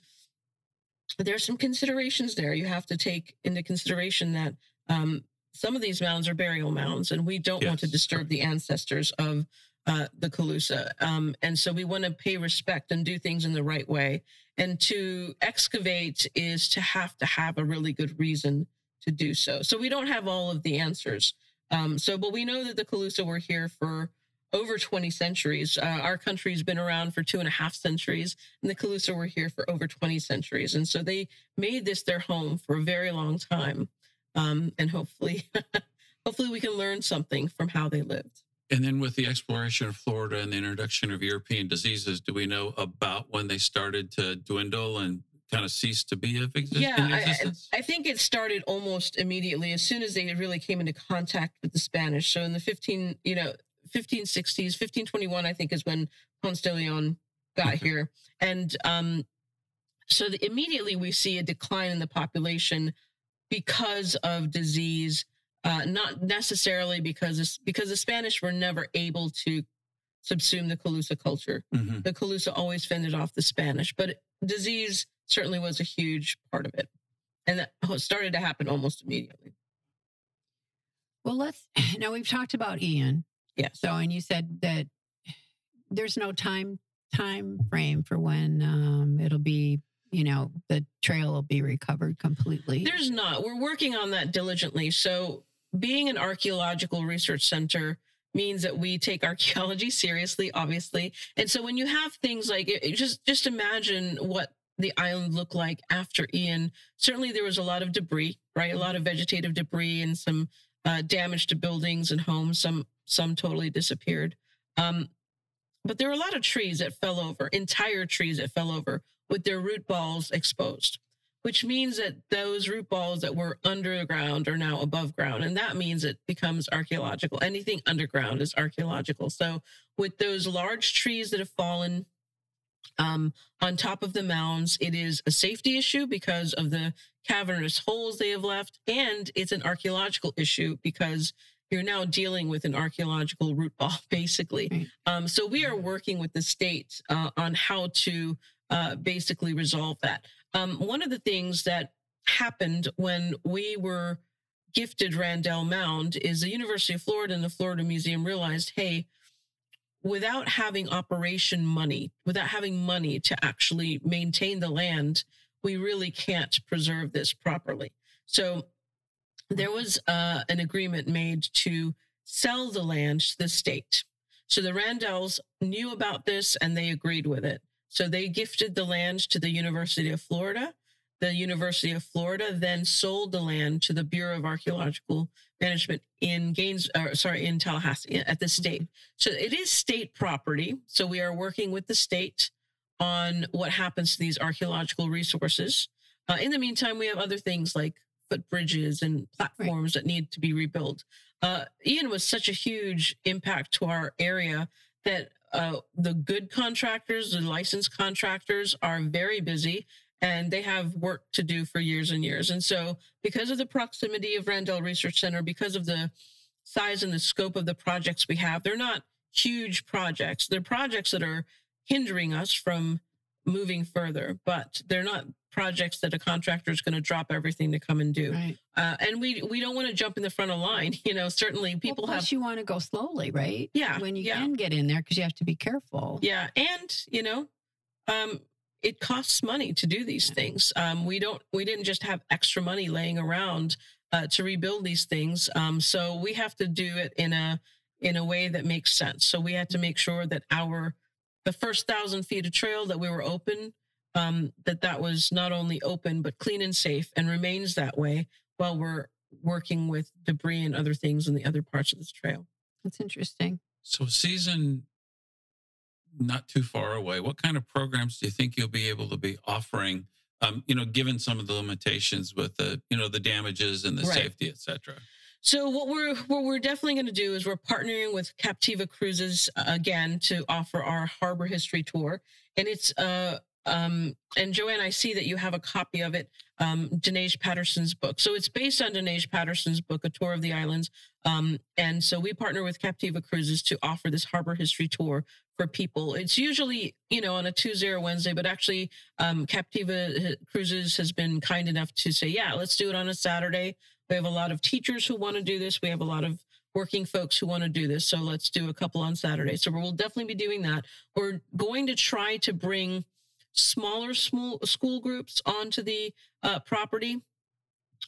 there's some considerations there. You have to take into consideration that um, some of these mounds are burial mounds, and we don't want to disturb the ancestors of uh, the Calusa. Um, and so we want to pay respect and do things in the right way. And to excavate is to have to have a really good reason to do so. So we don't have all of the answers. Um, so, but we know that the Calusa were here for over 20 centuries. Uh, our country's been around for two and a half centuries, and the Calusa were here for over 20 centuries. And so they made this their home for a very long time. Um, and hopefully, *laughs* hopefully we can learn something from how they lived. And then with the exploration of Florida and the introduction of European diseases, do we know about when they started to dwindle and kind of ceased to be of exist- Yeah, in I- existence? I think it started almost immediately as soon as they really came into contact with the Spanish. So in the 15, you know, 1560s, 1521, I think is when Ponce de Leon got Okay. here. And um, so the, immediately we see a decline in the population because of disease, uh, not necessarily because because the Spanish were never able to subsume the Calusa culture Mhm. the Calusa always fended off the Spanish, but disease certainly was a huge part of it. And that started to happen almost immediately. Well, let's *clears throat* now we've talked about Ian. Yeah. So, and you said that there's no time time frame for when um, it'll be, you know, the trail will be recovered completely. There's not. We're working on that diligently. So, being an archaeological research center means that we take *laughs* archaeology seriously, obviously. And so, when you have things like just just imagine what the island looked like after Ian. Certainly, there was a lot of debris, right? A lot of vegetative debris and some uh, damage to buildings and homes. Some some totally disappeared. Um, but there were a lot of trees that fell over, entire trees that fell over with their root balls exposed which means that those root balls that were underground are now above ground. And that means it becomes archaeological. Anything underground is archaeological. So, with those large trees that have fallen um, on top of the mounds, it is a safety issue because of the cavernous holes they have left. And it's an archaeological issue because you're now dealing with an archaeological root ball, *laughs* basically. Um, so, we are working with the state uh, on how to uh, basically resolve that. Um, one of the things that happened when we were gifted Randell Mound is the University of Florida and the Florida Museum realized, hey, without having operation money, without having money to actually maintain the land, we really can't preserve this properly. So there was uh, an agreement made to sell the land to the state. So the Randells knew about this and they agreed with it. So they gifted the land to the University of Florida. The University of Florida then sold the land to the Bureau of Archaeological Management in Gaines, or sorry, in Tallahassee at the state. So it is state property. So we are working with the state on what happens to these archaeological resources. Uh, in the meantime, we have other things like footbridges and platforms that need to be rebuilt. Uh, Ian was such a huge impact to our area that uh, the good contractors, the licensed contractors, are very busy and they have work to do for years and years. And so, because of the proximity of Randell Research Center, because of the size and the scope of the projects we have, they're not huge projects. They're projects that are hindering us from moving further, but they're not projects that a contractor is going to drop everything to come and do. right. Uh, and we we don't want to jump in the front of line. *laughs* You know, certainly people well, have plus you want to go slowly, right? Yeah, When you yeah. can get in there because you have to be careful. Yeah, and you know, um, it costs money to do these things. Um, we don't, we didn't just have extra money laying around uh, to rebuild these things. Um, so we have to do it in a in a way that makes sense. So we had to make sure that our the first thousand feet of trail that we were open, um, that that was not only open but clean and safe, and remains that way while we're working with debris and other things in the other parts of this trail. That's interesting. So, season not too far away. What kind of programs do you think you'll be able to be offering? Um, you know, given some of the limitations with the, you know, the damages and the Right. safety, et cetera. So what we're what we're definitely going to do is we're partnering with Captiva Cruises uh, again to offer our harbor history tour, and it's uh um and Joanne, I see that you have a copy of it, um, Dinesh Patterson's book. So it's based on Dinesh Patterson's book, A Tour of the Islands, um, and so we partner with Captiva Cruises to offer this harbor history tour for people. It's usually you know on a Tuesday or Wednesday, but actually um, Captiva uh, Cruises has been kind enough to say, yeah, let's do it on a Saturday We have a lot of teachers who want to do this. We have a lot of working folks who want to do this. So let's do a couple on Saturday. So we'll definitely be doing that. We're going to try to bring smaller small school groups onto the uh, property.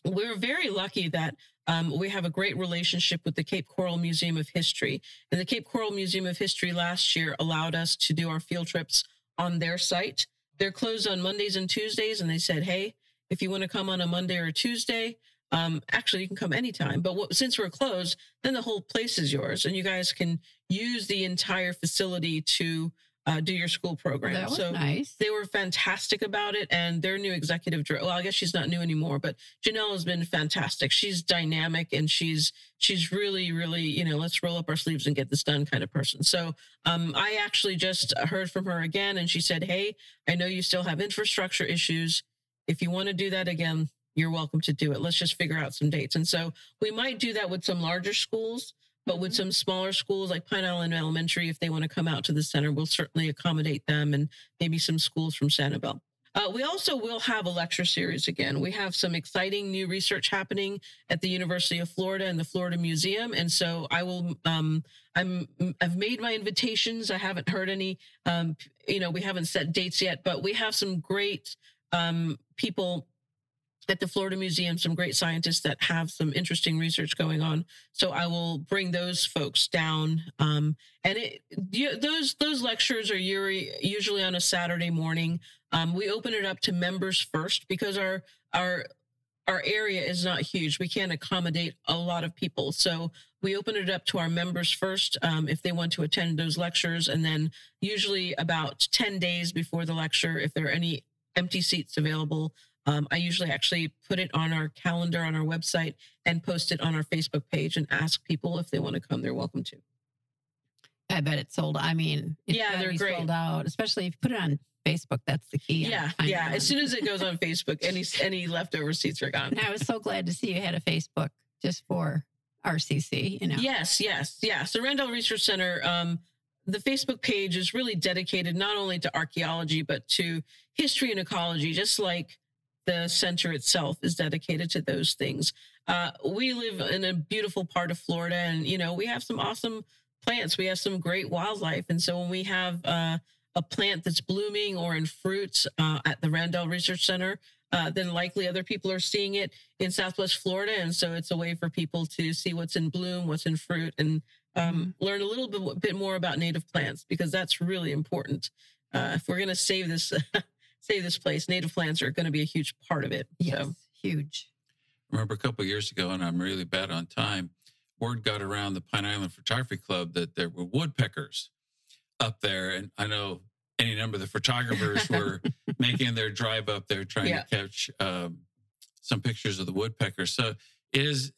We're very lucky that um, we have a great relationship with the Cape Coral Museum of History. And the Cape Coral Museum of History last year allowed us to do our field trips on their site. They're closed on Mondays and Tuesdays. And they said, hey, if you want to come on a Monday or a Tuesday, um, actually, you can come anytime. But what, since we're closed, then the whole place is yours. And you guys can use the entire facility to uh, do your school program. That was so nice. they were fantastic about it and their new executive director well i guess she's not new anymore but janelle has been fantastic. She's dynamic and she's she's really really you know let's roll up our sleeves and get this done kind of person. So um, i actually just heard from her again and she said hey i know you still have infrastructure issues. If you want to do that again you're welcome to do it. Let's just figure out some dates. And so we might do that with some larger schools but with some smaller schools like Pine Island Elementary, if they want to come out to the center, we'll certainly accommodate them and maybe some schools from Sanibel. Uh, we also will have a lecture series again. We have some exciting new research happening at the University of Florida and the Florida Museum, and so I will. Um, I'm. I've made my invitations. I haven't heard any. Um, you know, we haven't set dates yet, but we have some great um, people at the Florida Museum, some great scientists that have some interesting research going on. So I will bring those folks down. Um, and it, you, those those lectures are usually on a Saturday morning. Um, we open it up to members first because our our our area is not huge. We can't accommodate a lot of people. So we open it up to our members first um, if they want to attend those lectures. And then usually about 10 days before the lecture, if there are any empty seats available, um, I usually actually put it on our calendar on our website and post it on our Facebook page and ask people if they want to come. They're welcome to. I bet it's sold. I mean, it's Yeah, they're great. sold out, especially if you put it on Facebook. That's the key. Yeah, yeah. As soon as it goes on *laughs* Facebook, any any leftover seats are gone. And I was so glad to see you had a Facebook just for RCC. You know. Yes, yes, yeah. So Randell Research Center, um, the Facebook page is really dedicated not only to archaeology but to history and ecology, just like the center itself is dedicated to those things. Uh, we live in a beautiful part of Florida, and you know we have some awesome plants. We have some great wildlife, and so when we have uh, a plant that's blooming or in fruits uh, at the Randell Research Center, uh, then likely other people are seeing it in Southwest Florida, and so it's a way for people to see what's in bloom, what's in fruit, and um, learn a little bit, bit more about native plants because that's really important. Uh, if we're going to save this *laughs* save this place, native plants are going to be a huge part of it. Yes. So Huge. remember a couple of years ago, and I'm really bad on time. Word got around the Pine Island Photography Club that there were woodpeckers up there, and I know any number of the photographers *laughs* were making their drive up there trying Yeah. to catch um, some pictures of the woodpeckers. So it is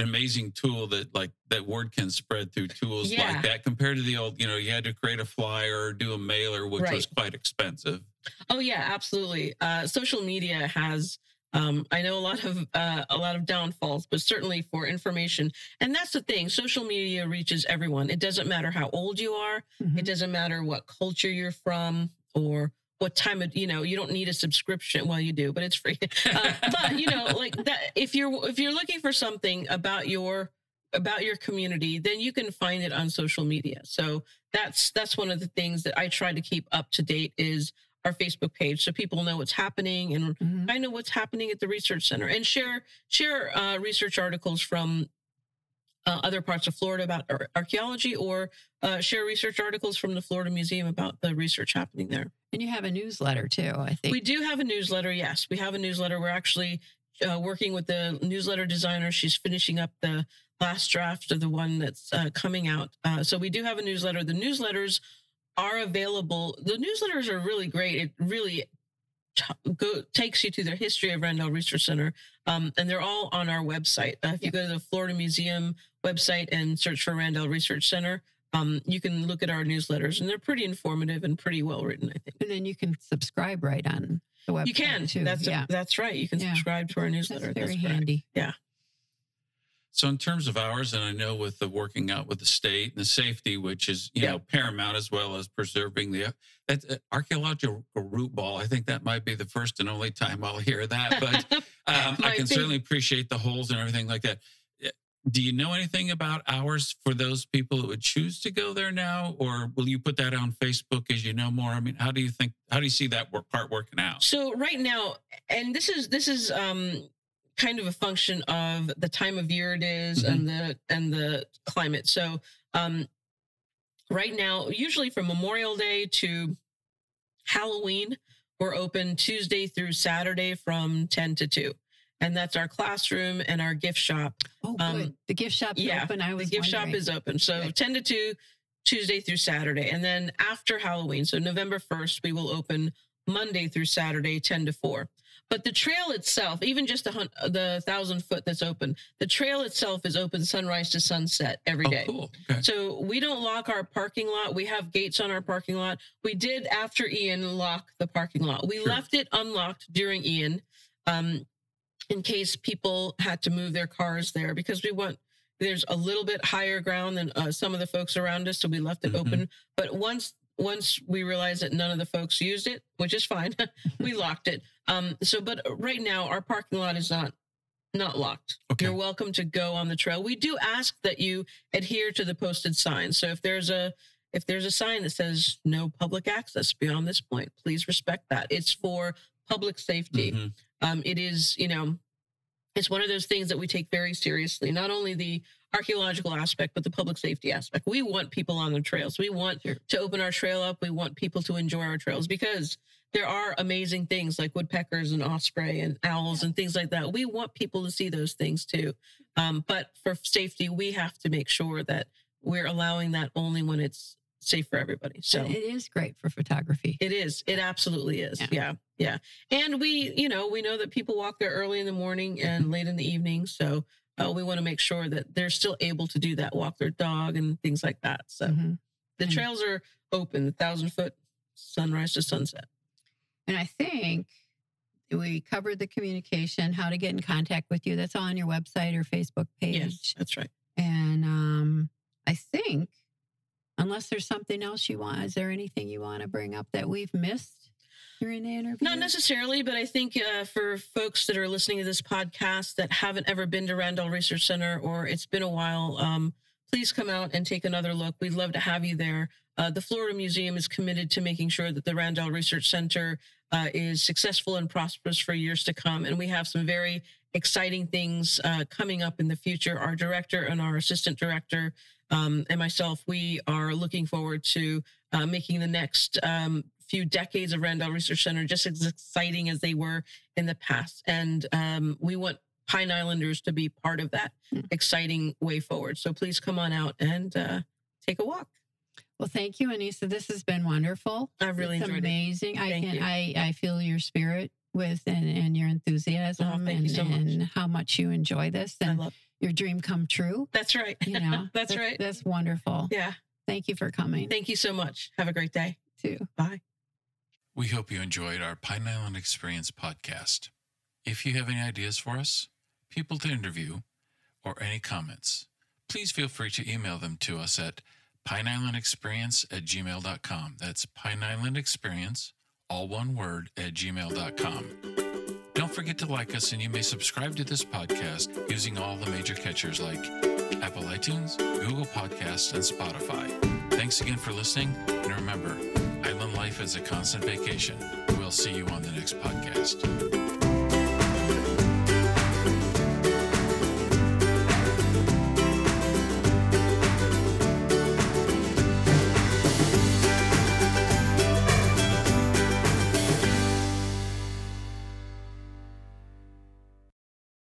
an amazing tool that like that word can spread through tools Yeah. like that compared to the old, you know, you had to create a flyer or do a mailer, which was quite expensive. Oh yeah, absolutely. Uh, social media has, um, I know a lot of uh, a lot of downfalls, but certainly for information, and that's the thing. Social media reaches everyone. It doesn't matter how old you are. Mhm. It doesn't matter what culture you're from or what time of you know. You don't need a subscription. Well, you do, but it's free. *laughs* uh, but you know, like that. If you're if you're looking for something about your about your community, then you can find it on social media. So that's that's one of the things that I try to keep up to date is our Facebook page, so people know what's happening and Mhm. I know what's happening at the research center, and share share uh, research articles from uh, other parts of Florida about ar- archaeology, or uh, share research articles from the Florida Museum about the research happening there. And you have a newsletter too, I think. We do have a newsletter. Yes, we have a newsletter. We're actually uh, working with the newsletter designer. She's finishing up the last draft of the one that's uh, coming out. Uh, so we do have a newsletter. The newsletters are available. The newsletters are really great. It really t- go, takes you to the history of Randell Research Center, um, and they're all on our website. Uh, if you go to the Florida Museum website and search for Randell Research Center, um, you can look at our newsletters, and they're pretty informative and pretty well written. I think. and then you can subscribe right on the website You can. too. That's yeah. that's right. You can Yeah. subscribe to our newsletter. That's newsletter. very correct. handy. So in terms of hours, and I know with the working out with the state and the safety, which is you Yeah. know paramount as well as preserving the uh, archaeological root ball. I think that might be the first and only time I'll hear that, but *laughs* um, I can be. certainly appreciate the holes and everything like that. Do you know anything about hours for those people that would choose to go there now, or will you put that on Facebook as you know more? I mean, how do you think? How do you see that work, part working out? So right now, and this is this is um kind of a function of the time of year it is and the and the climate. So um right now, usually from Memorial Day to Halloween, we're open Tuesday through Saturday from 10 to 2. And that's our classroom and our gift shop. Oh, Um, good. The gift shop yeah, open. I was The gift shop is open. So Good. 10 to 2, Tuesday through Saturday. And then after Halloween, so November 1st, we will open Monday through Saturday, 10 to 4. But the trail itself, even just the, the thousand foot that's open, the trail itself is open sunrise to sunset every day. Oh, cool. Okay. So we don't lock our parking lot. We have gates on our parking lot. We did after Ian lock the parking lot. We Sure. left it unlocked during Ian, um, in case people had to move their cars there because we want there's a little bit higher ground than uh, some of the folks around us, so we left it Mhm. open. But once once we realized that none of the folks used it, which is fine, *laughs* we *laughs* locked it. Um, so but right now our parking lot is not not locked. Okay. You're welcome to go on the trail. We do ask that you adhere to the posted signs. So if there's a if there's a sign that says no public access beyond this point, please respect that. It's for public safety. Mhm. Um, it is, you know, it's one of those things that we take very seriously. Not only the archaeological aspect, but the public safety aspect. We want people on the trails. We want Sure. to open our trail up. We want people to enjoy our trails because there are amazing things like woodpeckers and osprey and owls and things like that. We want people to see those things too. Um, but for safety, we have to make sure that we're allowing that only when it's safe for everybody. So it is great for photography. it is. It absolutely is. Yeah. Yeah. Yeah. And we, you know, we know that people walk there early in the morning and late in the evening. So uh, we want to make sure that they're still able to do that, walk their dog and things like that. So Mhm. the trails are open, the thousand foot sunrise to sunset. And I think we covered the communication, how to get in contact with you. That's on your website or Facebook page. Yes, that's right. And um, I think, unless there's something else you want, is there anything you want to bring up that we've missed during interview? Not necessarily, but I think uh, for folks that are listening to this podcast that haven't ever been to Randell Research Center or it's been a while, um, please come out and take another look. We'd love to have you there. Uh, the Florida Museum is committed to making sure that the Randell Research Center uh, is successful and prosperous for years to come. And we have some very exciting things uh, coming up in the future. Our director and our assistant director um, and myself, we are looking forward to uh, making the next um, few decades of Randell Research Center just as exciting as they were in the past. And um, we want Pine Islanders to be part of that Hmm. exciting way forward. So please come on out and uh, take a walk. Well, thank you, Annisa. This has been wonderful. I've really it's enjoyed it. amazing. I Thank can you. I I feel your spirit with and, and your enthusiasm Oh, and, you so and how much you enjoy this I and your dream come true. That's right. You know, *laughs* That's right. That's wonderful. Yeah. Thank you for coming Thank you so much. Have a great day. too. Bye. We hope you enjoyed our Pine Island Experience podcast. If you have any ideas for us, people to interview, or any comments, please feel free to email them to us at pineislandexperience at gmail.com. That's Pine Island Experience, all one word, at gmail.com. Don't forget to like us, and you may subscribe to this podcast using all the major catchers like Apple iTunes, Google Podcasts, and Spotify. Thanks again for listening, and remember, Island life is a constant vacation. We'll see you on the next podcast.